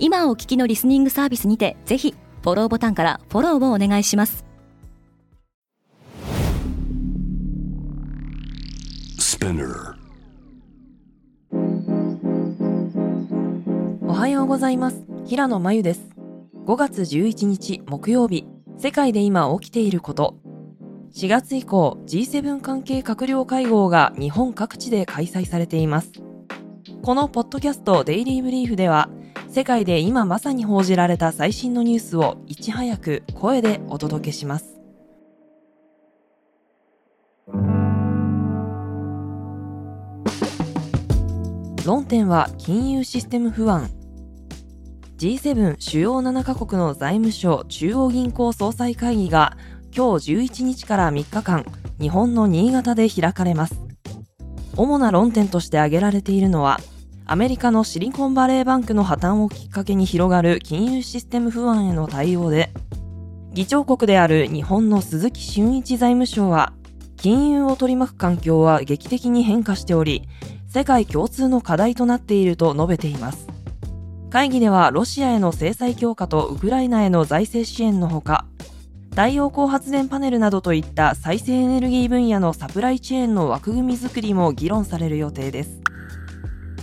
今お聞きのリスニングサービスにてぜひフォローボタンからフォローをお願いします。おはようございます。平野真由です。5月11日木曜日。世界で今起きていること。4月以降 G7 関係閣僚会合が日本各地で開催されています。このポッドキャストデイリーブリーフでは世界で今まさに報じられた最新のニュースをいち早く声でお届けします。論点は金融システム不安。G7 主要7カ国の財務省中央銀行総裁会議が今日11日から3日間、日本の新潟で開かれます。主な論点として挙げられているのは、アメリカのシリコンバレーバンクの破綻をきっかけに広がる金融システム不安への対応で、議長国である日本の鈴木俊一財務省は、金融を取り巻く環境は劇的に変化しており、世界共通の課題となっていると述べています。会議ではロシアへの制裁強化とウクライナへの財政支援のほか、太陽光発電パネルなどといった再生エネルギー分野のサプライチェーンの枠組みづくりも議論される予定です。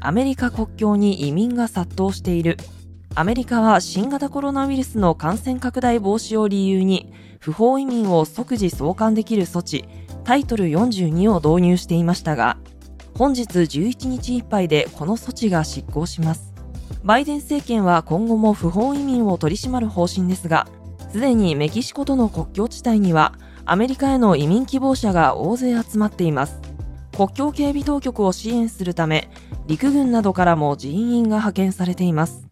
アメリカ国境に移民が殺到している。アメリカは新型コロナウイルスの感染拡大防止を理由に、不法移民を即時送還できる措置、タイトル42を導入していましたが、本日11日いっぱいでこの措置が執行します。バイデン政権は今後も不法移民を取り締まる方針ですが、すでにメキシコとの国境地帯には、アメリカへの移民希望者が大勢集まっています。国境警備当局を支援するため、陸軍などからも人員が派遣されています。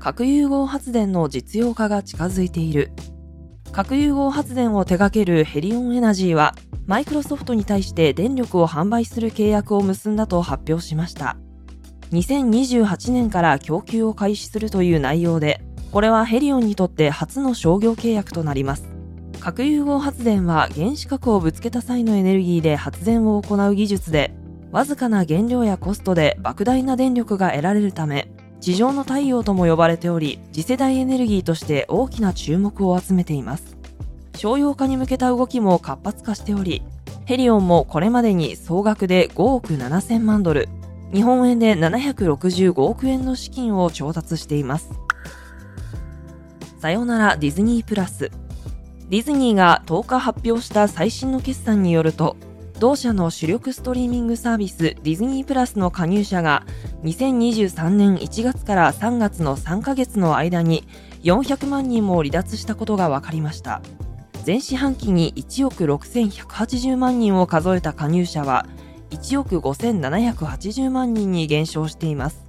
核融合発電の実用化が近づいている。核融合発電を手掛けるヘリオンエナジーは、マイクロソフトに対して電力を販売する契約を結んだと発表しました。2028年から供給を開始するという内容で、これはヘリオンにとって初の商業契約となります。核融合発電は原子核をぶつけた際のエネルギーで発電を行う技術で、わずかな原料やコストで莫大な電力が得られるため、地上の太陽とも呼ばれており、次世代エネルギーとして大きな注目を集めています。商用化に向けた動きも活発化しており、ヘリオンもこれまでに総額で5億7000万ドル、日本円で765億円の資金を調達しています。さよならディズニープラス。ディズニーが10日発表した最新の決算によると、同社の主力ストリーミングサービスディズニープラスの加入者が2023年1月から3月の3ヶ月の間に400万人も離脱したことが分かりました。前四半期に1億6180万人を数えた加入者は1億5780万人に減少しています。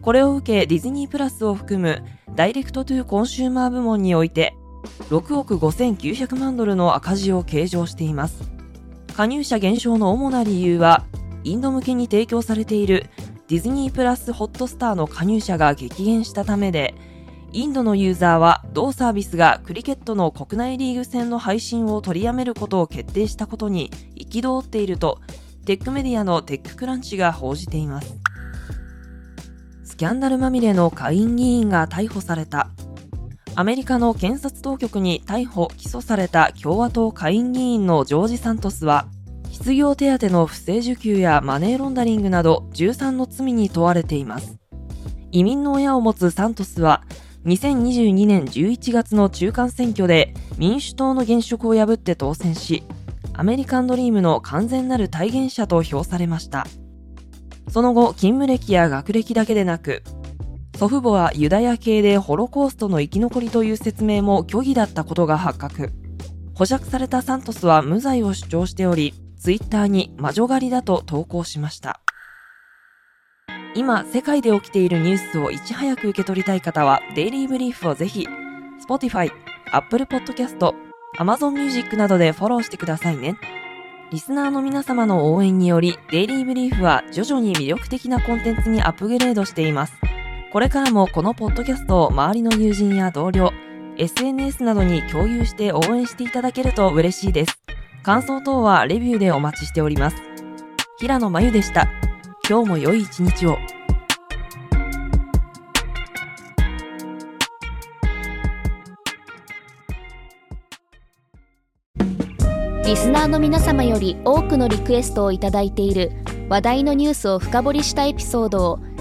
これを受けディズニープラスを含むダイレクトトゥーコンシューマー部門において6億5900万ドルの赤字を計上しています。加入者減少の主な理由は、インド向けに提供されているディズニープラスホットスターの加入者が激減したためで、インドのユーザーは同サービスがクリケットの国内リーグ戦の配信を取りやめることを決定したことに憤っていると、テックメディアのテッククランチが報じています。スキャンダルまみれの下院議員が逮捕された。アメリカの検察当局に逮捕・起訴された共和党下院議員のジョージ・サントスは、失業手当の不正受給やマネーロンダリングなど13の罪に問われています。移民の親を持つサントスは、2022年11月の中間選挙で民主党の現職を破って当選し、アメリカンドリームの完全なる体現者と評されました。その後、勤務歴や学歴だけでなく、祖父母はユダヤ系でホロコーストの生き残りという説明も虚偽だったことが発覚。保釈されたサントスは無罪を主張しており、ツイッターに魔女狩りだと投稿しました。今世界で起きているニュースをいち早く受け取りたい方はデイリーブリーフをぜひ Spotify、Apple Podcast、Amazon Music などでフォローしてくださいね。リスナーの皆様の応援により、デイリーブリーフは徐々に魅力的なコンテンツにアップグレードしています。これからもこのポッドキャストを周りの友人や同僚、SNS などに共有して応援していただけると嬉しいです。感想等はレビューでお待ちしております。平野真由でした。今日も良い一日を。リスナーの皆様より多くのリクエストをいただいている話題のニュースを深掘りしたエピソードを